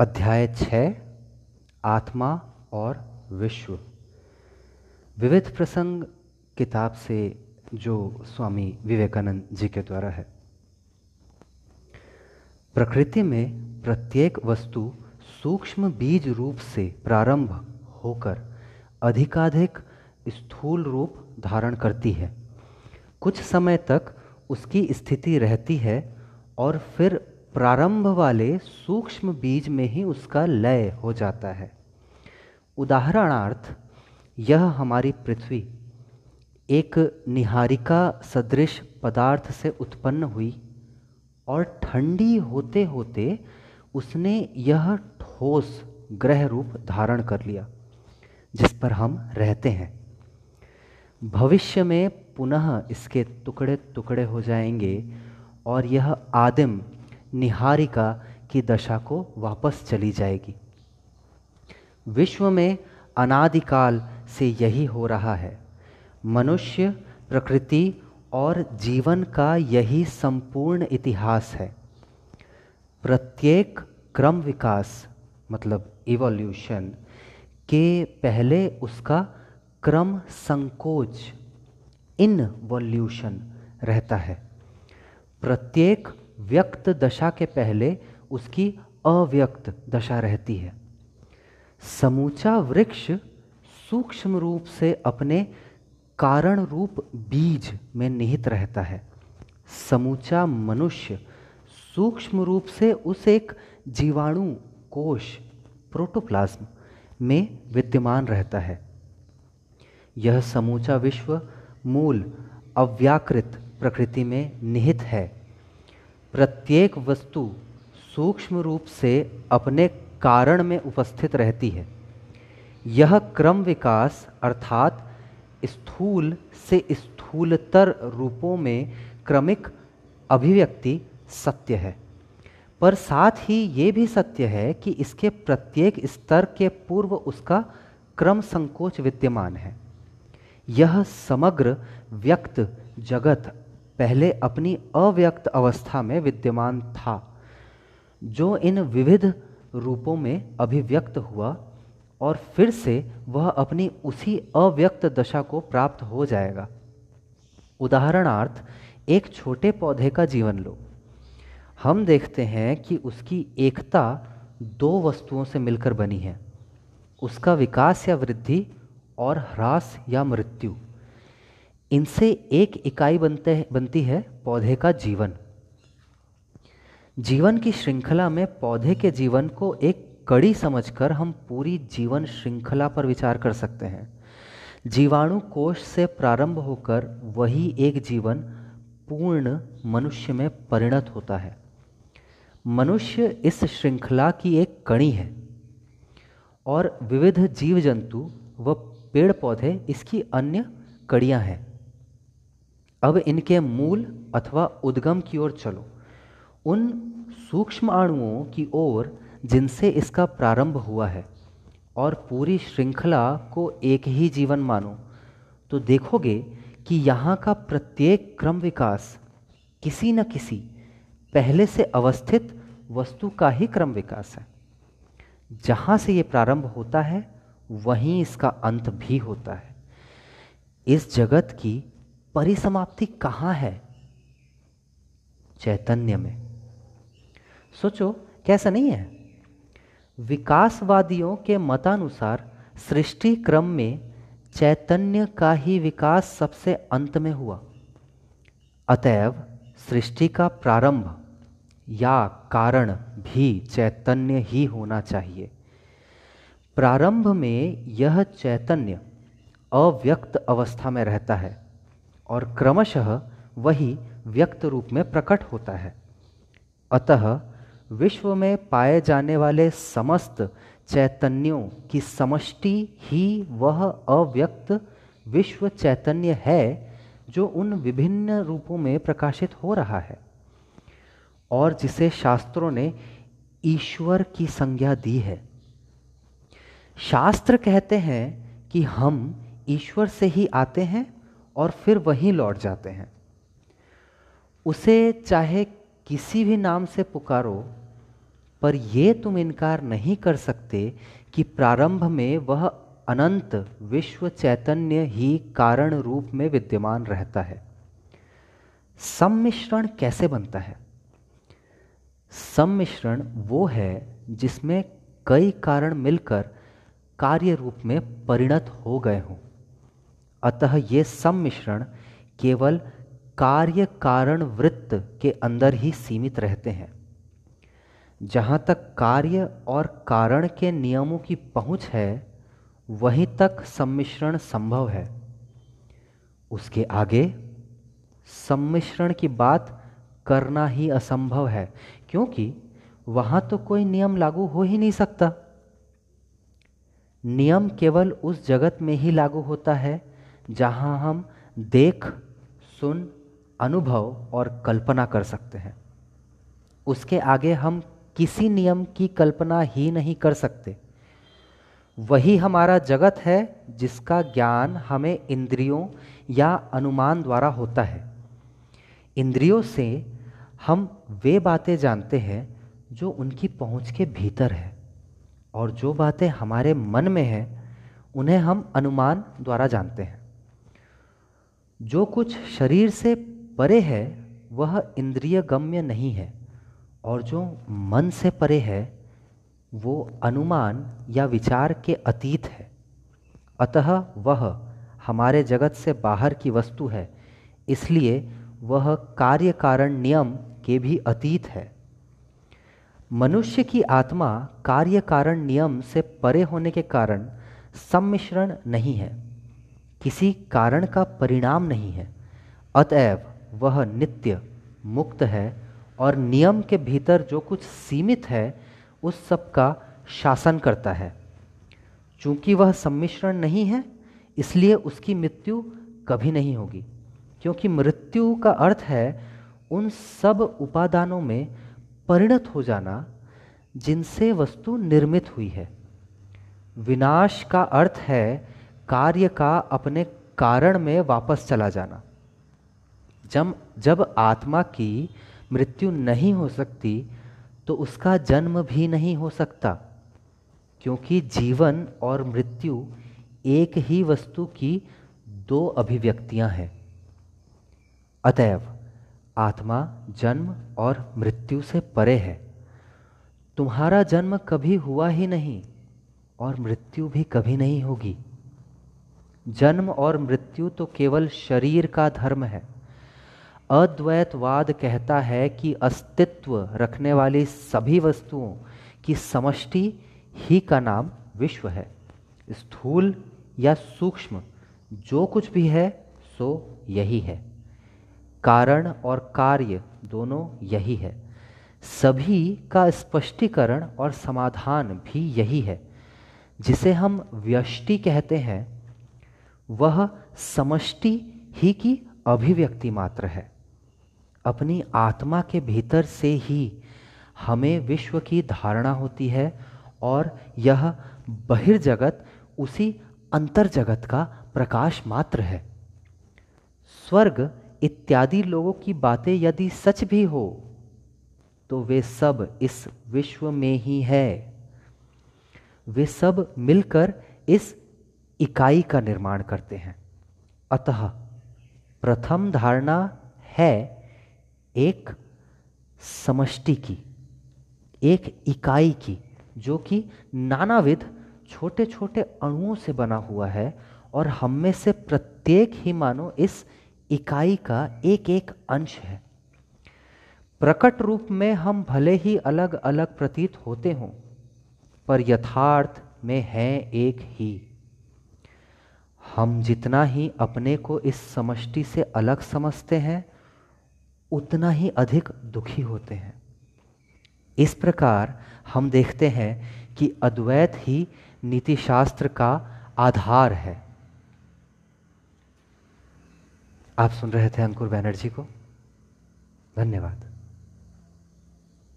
अध्याय छ, आत्मा और विश्व। विविध प्रसंग किताब से जो स्वामी विवेकानंद जी के द्वारा है। प्रकृति में प्रत्येक वस्तु सूक्ष्म बीज रूप से प्रारंभ होकर अधिकाधिक स्थूल रूप धारण करती है। कुछ समय तक उसकी स्थिति रहती है और फिर प्रारंभ वाले सूक्ष्म बीज में ही उसका लय हो जाता है। उदाहरणार्थ, यह हमारी पृथ्वी, एक निहारिका सदृश पदार्थ से उत्पन्न हुई और ठंडी होते होते उसने यह ठोस ग्रह रूप धारण कर लिया, जिस पर हम रहते हैं। भविष्य में पुनः इसके टुकड़े टुकड़े हो जाएँगे और यह आदिम निहारिका की दशा को वापस चली जाएगी। विश्व में अनादिकाल से यही हो रहा है। मनुष्य, प्रकृति और जीवन का यही संपूर्ण इतिहास है। प्रत्येक क्रम विकास मतलब इवोल्यूशन के पहले उसका क्रम संकोच इन वॉल्यूशन रहता है। प्रत्येक व्यक्त दशा के पहले उसकी अव्यक्त दशा रहती है। समूचा वृक्ष सूक्ष्म रूप से अपने कारण रूप बीज में निहित रहता है। समूचा मनुष्य सूक्ष्म रूप से उस एक जीवाणु कोश, प्रोटोप्लाज्म, में विद्यमान रहता है। यह समूचा विश्व मूल, अव्याकृत प्रकृति में निहित है। प्रत्येक वस्तु सूक्ष्म रूप से अपने कारण में उपस्थित रहती है। यह क्रम विकास अर्थात स्थूल से स्थूलतर रूपों में क्रमिक अभिव्यक्ति सत्य है। पर साथ ही ये भी सत्य है कि इसके प्रत्येक स्तर के पूर्व उसका क्रम संकोच विद्यमान है। यह समग्र व्यक्त जगत पहले अपनी अव्यक्त अवस्था में विद्यमान था। जो इन विविध रूपों में अभिव्यक्त हुआ और फिर से वह अपनी उसी अव्यक्त दशा को प्राप्त हो जाएगा। उदाहरणार्थ, एक छोटे पौधे का जीवन लो। हम देखते हैं कि उसकी एकता दो वस्तुओं से मिलकर बनी है। उसका विकास या वृद्धि और ह्रास या मृत्यु। इनसे एक इकाई बनते बनती है पौधे का जीवन। जीवन की श्रृंखला में पौधे के जीवन को एक कड़ी समझकर हम पूरी जीवन श्रृंखला पर विचार कर सकते हैं। जीवाणु कोष से प्रारंभ होकर वही एक जीवन पूर्ण मनुष्य में परिणत होता है। मनुष्य इस श्रृंखला की एक कड़ी है और विविध जीव जंतु व पेड़ पौधे इसकी अन्य कड़ियाँ हैं। अब इनके मूल अथवा उद्गम की ओर चलो। उन सूक्ष्म अणुओं की ओर जिनसे इसका प्रारंभ हुआ है, और पूरी श्रृंखला को एक ही जीवन मानो। तो देखोगे कि यहाँ का प्रत्येक क्रम विकास किसी न किसी पहले से अवस्थित वस्तु का ही क्रम विकास है। जहाँ से ये प्रारंभ होता है, वहीं इसका अंत भी होता है। इस जगत की परिसमाप्ति कहाँ है? चैतन्य में। सोचो, कैसा नहीं है? विकासवादियों के मतानुसार सृष्टि क्रम में चैतन्य का ही विकास सबसे अंत में हुआ। अतएव सृष्टि का प्रारंभ या कारण भी चैतन्य ही होना चाहिए। प्रारंभ में यह चैतन्य अव्यक्त अवस्था में रहता है। और क्रमशः वही व्यक्त रूप में प्रकट होता है। अतः विश्व में पाए जाने वाले समस्त चैतन्यों की समष्टि ही वह अव्यक्त विश्व चैतन्य है जो उन विभिन्न रूपों में प्रकाशित हो रहा है। और जिसे शास्त्रों ने ईश्वर की संज्ञा दी है। शास्त्र कहते हैं कि हम ईश्वर से ही आते हैं और फिर वहीं लौट जाते हैं। उसे चाहे किसी भी नाम से पुकारो, पर यह तुम इनकार नहीं कर सकते कि प्रारंभ में वह अनंत विश्व चैतन्य ही कारण रूप में विद्यमान रहता है। सम्मिश्रण कैसे बनता है? सम्मिश्रण वो है जिसमें कई कारण मिलकर कार्य रूप में परिणत हो गए हों। अतः ये सम्मिश्रण केवल कार्य कारण वृत्त के अंदर ही सीमित रहते हैं। जहाँ तक कार्य और कारण के नियमों की पहुँच है, वहीं तक सम्मिश्रण संभव है। उसके आगे, सम्मिश्रण की बात करना ही असंभव है, क्योंकि वहाँ तो कोई नियम लागू हो ही नहीं सकता। नियम केवल उस जगत में ही लागू होता है जहाँ हम देख, सुन, अनुभव और कल्पना कर सकते हैं। उसके आगे हम किसी नियम की कल्पना ही नहीं कर सकते। वही हमारा जगत है जिसका ज्ञान हमें इंद्रियों या अनुमान द्वारा होता है। इंद्रियों से हम वे बातें जानते हैं जो उनकी पहुँच के भीतर है और जो बातें हमारे मन में हैं, उन्हें हम अनुमान द्वारा जानते हैं। जो कुछ शरीर से परे है, वह इंद्रिय गम्य नहीं है, और जो मन से परे है, वो अनुमान या विचार के अतीत है। अतः वह हमारे जगत से बाहर की वस्तु है, इसलिए वह कार्य कारण नियम के भी अतीत है। मनुष्य की आत्मा कार्य कारण नियम से परे होने के कारण सम्मिश्रण नहीं है। किसी कारण का परिणाम नहीं है। अतएव वह नित्य मुक्त है और नियम के भीतर जो कुछ सीमित है, उस सब का शासन करता है। चूँकि वह सम्मिश्रण नहीं है, इसलिए उसकी मृत्यु कभी नहीं होगी। क्योंकि मृत्यु का अर्थ है, उन सब उपादानों में परिणत हो जाना, जिनसे वस्तु निर्मित हुई है। विनाश का अर्थ है कार्य का अपने कारण में वापस चला जाना। जब जब आत्मा की मृत्यु नहीं हो सकती तो उसका जन्म भी नहीं हो सकता, क्योंकि जीवन और मृत्यु एक ही वस्तु की दो अभिव्यक्तियाँ हैं। अतएव, आत्मा जन्म और मृत्यु से परे है। तुम्हारा जन्म कभी हुआ ही नहीं, और मृत्यु भी कभी नहीं होगी। जन्म और मृत्यु तो केवल शरीर का धर्म है। अद्वैतवाद कहता है कि अस्तित्व रखने वाली सभी वस्तुओं की समष्टि ही का नाम विश्व है। स्थूल या सूक्ष्म, जो कुछ भी है, सो यही है। कारण और कार्य दोनों यही है। सभी का स्पष्टीकरण और समाधान भी यही है, जिसे हम व्यष्टि कहते हैं। वह समष्टि ही की अभिव्यक्ति मात्र है। अपनी आत्मा के भीतर से ही हमें विश्व की धारणा होती है और यह बहिर्जगत, उसी अंतर जगत का प्रकाश मात्र है। स्वर्ग इत्यादि लोगों की बातें यदि सच भी हो तो वे सब इस विश्व में ही है। वे सब मिलकर इस इकाई का निर्माण करते हैं। अतः प्रथम धारणा है एक समष्टि की, एक इकाई की, जो कि नानाविध छोटे छोटे अणुओं से बना हुआ है और हम में से प्रत्येक ही मानो इस इकाई का एक एक अंश है। प्रकट रूप में हम भले ही अलग अलग प्रतीत होते हों, पर यथार्थ में हैं एक ही। हम जितना ही अपने को इस समष्टि से अलग समझते हैं, उतना ही अधिक दुखी होते हैं। इस प्रकार हम देखते हैं कि अद्वैत ही नीतिशास्त्र का आधार है। आप सुन रहे थे अंकुर बैनर्जी को। धन्यवाद।